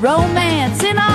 romance in